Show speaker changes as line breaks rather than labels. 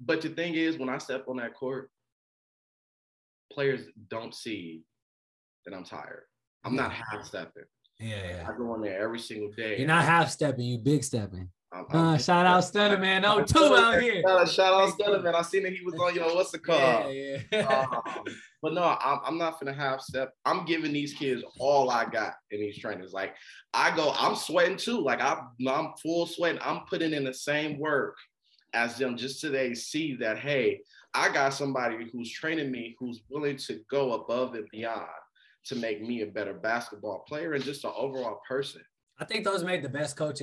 but the thing is, when I step on that court, players don't see that I'm tired. I'm not half stepping.
Yeah, yeah.
I go in there every single day.
You're not half stepping, you big stepping.
I'm-
Uh,
I'm-
shout out Stunner, man. No two out here.
Shout out, shout out Stunner, man. I seen that he was on, you know, what's the call?
Yeah, yeah.
Um, but no, I'm, I'm not gonna half step. I'm giving these kids all I got in these trainings. Like I go, I'm sweating too. Like I'm, I'm full sweating. I'm putting in the same work as them just they see that hey, I got somebody who's training me who's willing to go above and beyond to make me a better basketball player and just an overall person.
I think those made the best coaches